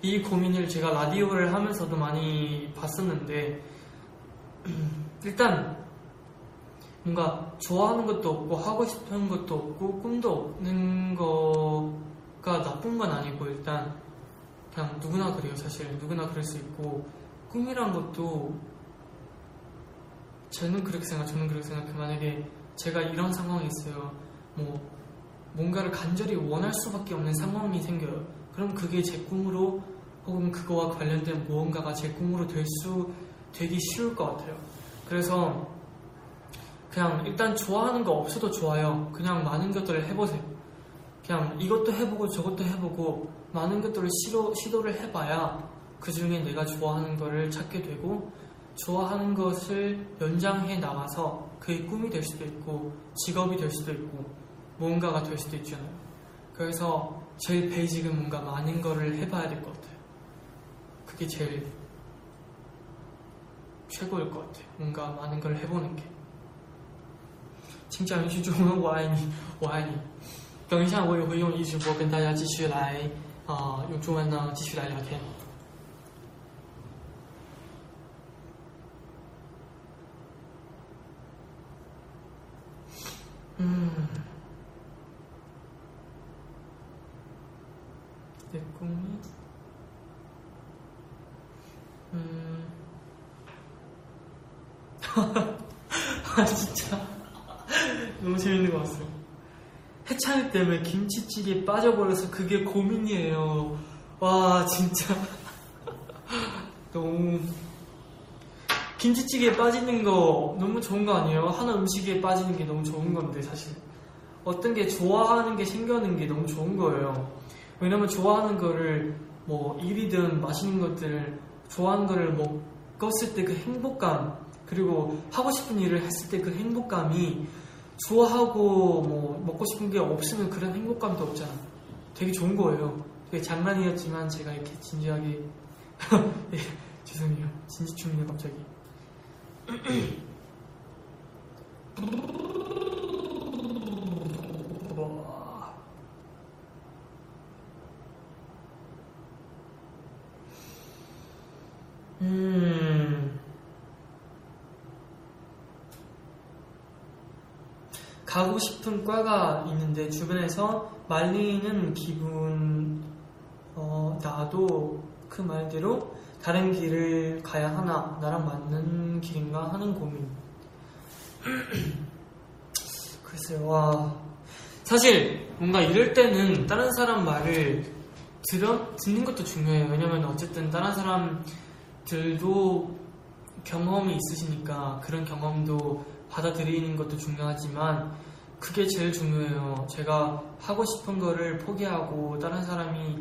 이 고민을 제가 라디오를 하면서도 많이 봤었는데 일단 뭔가 좋아하는 것도 없고 하고 싶은 것도 없고 꿈도 없는 거가 나쁜 건 아니고 일단 그냥 누구나 그래요 사실 누구나 그럴 수 있고 꿈이란 것도 저는 그렇게 생각 저는 그렇게 생각해 만약에 제가 이런 상황이 있어요 뭐 뭔가를 간절히 원할 수밖에 없는 상황이 생겨요 그럼 그게 제 꿈으로 혹은 그거와 관련된 무언가가 제 꿈으로 될 수 되기 쉬울 것 같아요 그래서 그냥 일단 좋아하는 거 없어도 좋아요. 그냥 많은 것들을 해보세요. 그냥 이것도 해보고 저것도 해보고 많은 것들을 시도, 시도를 해봐야 그 중에 내가 좋아하는 거를 찾게 되고 좋아하는 것을 연장해 나가서 그의 꿈이 될 수도 있고 직업이 될 수도 있고 뭔가가 될 수도 있잖아요. 그래서 제일 베이직은 뭔가 많은 거를 해봐야 될 것 같아요. 그게 제일 최고일 것 같아요. 뭔가 많은 걸 해보는 게. 请讲一句中文“我爱你，我爱你”。等一下，我也会用一直播跟大家继续来啊、呃用中文呢继续来聊天。 嗯，내 꿈이 음. 아 진짜 너무 재밌는 것 같아요. 해찬이 때문에 김치찌개에 빠져버려서 그게 고민이에요. 와 진짜 너무 김치찌개에 빠지는 거 너무 좋은 거 아니에요? 하나 음식에 빠지는 게 너무 좋은 건데 사실 어떤 게 좋아하는 게 생겨는 게 너무 좋은 거예요. 왜냐면 좋아하는 거를 뭐 일이든 맛있는 것들 좋아하는 거를 먹었을 때 그 행복감 그리고 하고 싶은 일을 했을 때 그 행복감이 좋아하고 뭐 먹고 싶은 게 없으면 그런 행복감도 없잖아. 되게 좋은 거예요. 되게 장난이었지만 제가 이렇게 진지하게 예, 죄송해요. 진지충이네 갑자기. 음. 가고 싶은 과가 있는데 주변에서 말리는 기분 어, 나도 그 말대로 다른 길을 가야 하나 나랑 맞는 길인가 하는 고민. 글쎄요 와. 사실 뭔가 이럴 때는 다른 사람 말을 들어, 듣는 것도 중요해요. 왜냐면 어쨌든 다른 사람들도 경험이 있으시니까 그런 경험도 받아들이는 것도 중요하지만 그게 제일 중요해요. 제가 하고 싶은 거를 포기하고 다른 사람이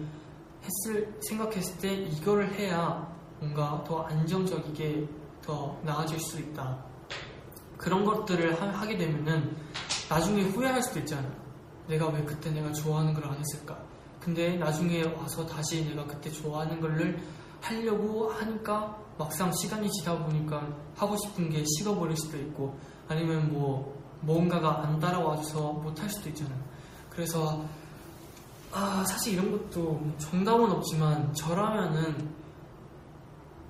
했을 생각했을 때 이거를 해야 뭔가 더 안정적이게 더 나아질 수 있다. 그런 것들을 하, 게 되면은 나중에 후회할 수도 있잖아요. 내가 왜 그때 내가 좋아하는 걸 안 했을까? 근데 나중에 와서 다시 내가 그때 좋아하는 거를 하려고 하니까 막상 시간이 지다 보니까 하고 싶은 게 식어버릴 수도 있고 아니면 뭐 뭔가가 안 따라와줘서 못할 수도 있잖아요. 그래서 아 사실 이런 것도 정답은 없지만 저라면은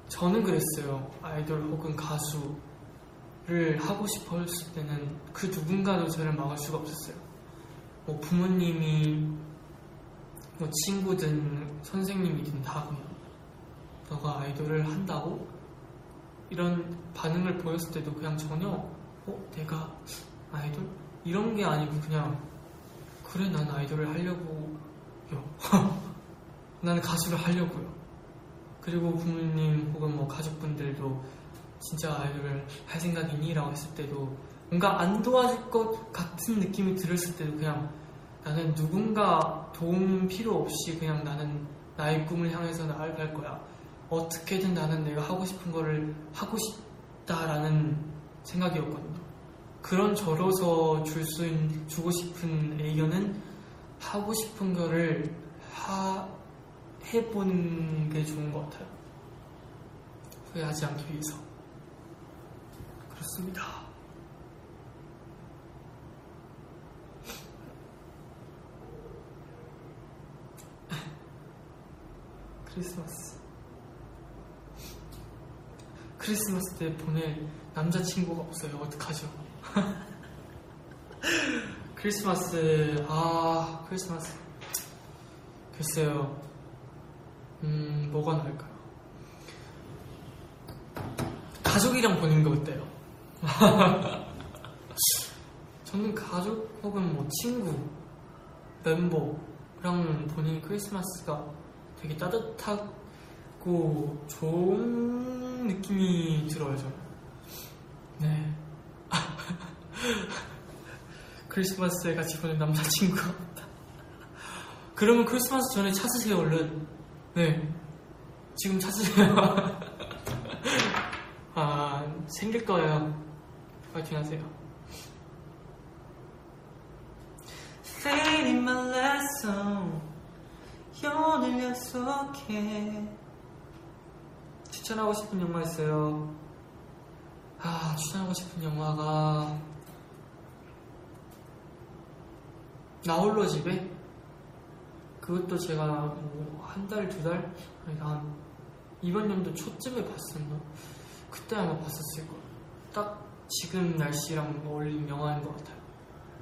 저는 그랬어요. 아이돌 혹은 가수를 하고 싶어 했을 때는 그 누군가도 저를 막을 수가 없었어요. 뭐 부모님이 뭐 친구든 선생님이든 다 그냥 너가 아이돌을 한다고 이런 반응을 보였을 때도 그냥 전혀 어 내가 아이돌 이런 게 아니고 그냥 그래 난 아이돌을 하려고요. 나는 가수를 하려고요. 그리고 부모님 혹은 뭐 가족분들도 진짜 아이돌을 할 생각이니? 라고 했을 때도 뭔가 안 도와줄 것 같은 느낌이 들었을 때도 그냥 나는 누군가 도움 필요 없이 그냥 나는 나의 꿈을 향해서 나아갈 거야. 어떻게든 나는 내가 하고 싶은 거를 하고 싶다라는 생각이었거든요. 그런 저로서 줄 수 있는, 주고 싶은 의견은 하고 싶은 거를 하, 해보는 게 좋은 것 같아요. 후회하지 않기 위해서. 그렇습니다. 크리스마스. 크리스마스 때 보낼 남자친구가 없어요. 어떡하죠? 크리스마스, 아, 크리스마스. 글쎄요. 음, 뭐가 나을까요? 가족이랑 보는 거 어때요? 저는 가족 혹은 뭐 친구, 멤버랑 보는 크리스마스가 되게 따뜻하고 좋은 느낌이 들어요, 저는. 네. 크리스마스에 같이 보는 남자친구가 없다. 그러면 크리스마스 전에 찾으세요, 얼른. 네. 지금 찾으세요. 아, 생길 거예요. 파이팅 하세요. Fate in my lesson. 영원을 약속해. 추천하고 싶은 영화 있어요. 아, 추천하고 싶은 영화가. 나 홀로 집에? 그것도 제가 뭐 한 달, 두 달? 아니, 한 이번 연도 초쯤에 봤었나? 그때 아마 봤었을 거예요. 딱 지금 날씨랑 어울리는 영화인 것 같아요.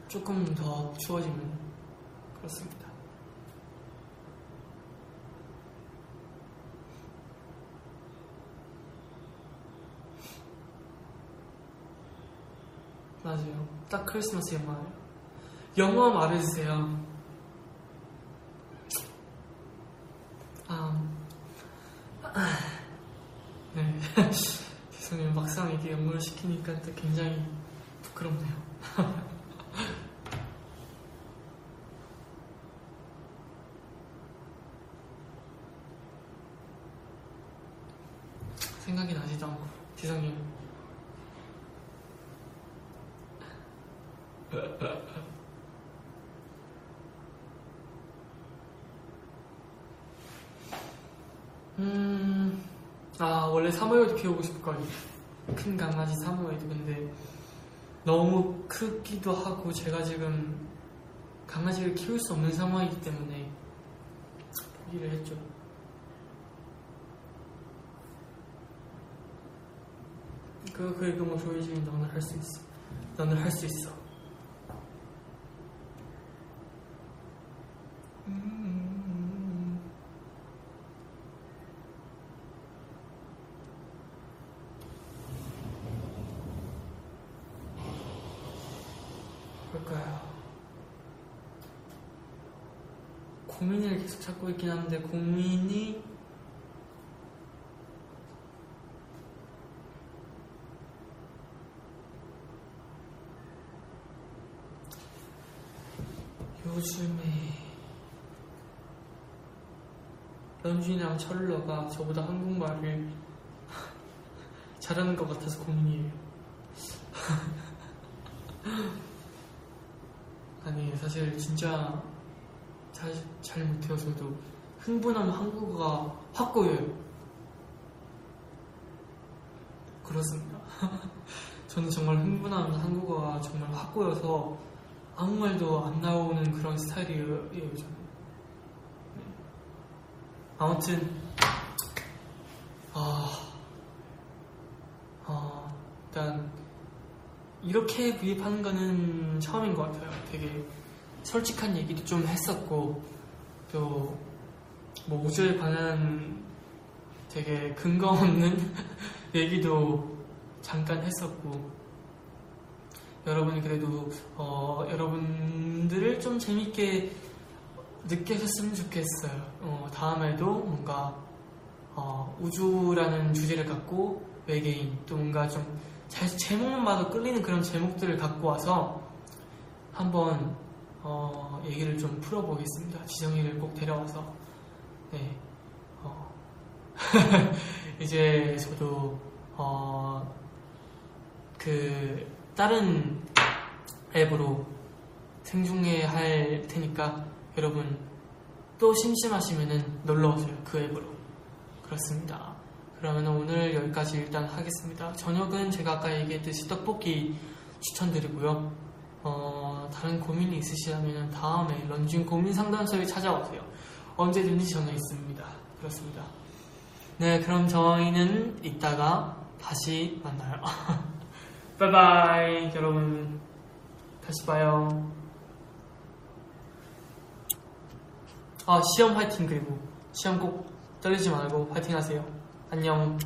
조금 더 추워지면 그렇습니다. 맞아요. 딱 크리스마스 영화예요. 영화 말해주세요. 아, 네. 죄송해요. 막상 이게 연구를 시키니까 또 굉장히 부끄럽네요. 생각이 나지도 않고 죄송해요. 음, 아 원래 사모예드 키우고 싶거든요. 큰 강아지 사모예드 근데 너무 크기도 하고 제가 지금 강아지를 키울 수 없는 상황이기 때문에 포기를 했죠. 그, 그래도 뭐 조이진이 너는 할 수 있어. 너는 할 수 있어. 음. 뭘까요? 찾고 있긴 한데 고민이 요즘에 런쥔이랑 철러가 저보다 한국말을 잘하는 것 같아서 고민이에요. 아니 사실 진짜 잘, 잘 못해서도 흥분하면 한국어가 확 꼬여요. 그렇습니다. 저는 정말 흥분하면 한국어가 정말 확 꼬여서 아무 말도 안 나오는 그런 스타일이에요, 저는. 네. 아무튼, 아, 아, 일단, 이렇게 구입하는 거는 처음인 것 같아요. 되게 솔직한 얘기도 좀 했었고, 또, 뭐, 우주에 관한 되게 근거 없는 얘기도 잠깐 했었고 여러분 그래도 어, 여러분들을 좀 재밌게 느끼셨으면 좋겠어요. 어, 다음에도 뭔가 어, 우주라는 주제를 갖고 외계인 또 뭔가 좀 잘, 제목만 봐도 끌리는 그런 제목들을 갖고 와서 한번 어, 얘기를 좀 풀어보겠습니다. 지성이를 꼭 데려와서 네. 어, 이제 저도 어, 그 다른 앱으로 생중계 할 테니까 여러분 또 심심하시면은 놀러 오세요 그 앱으로 그렇습니다. 그러면 오늘 여기까지 일단 하겠습니다. 저녁은 제가 아까 얘기했듯이 떡볶이 추천드리고요. 어, 다른 고민이 있으시다면 다음에 런쥔 고민 상담소에 찾아오세요. 언제든지 저는 있습니다. 그렇습니다. 네, 그럼 저희는 이따가 다시 만나요. 바이바이, 여러분. 다시 봐요. 아, 시험 화이팅, 그리고. 시험 꼭 떨리지 말고 화이팅 하세요. 안녕.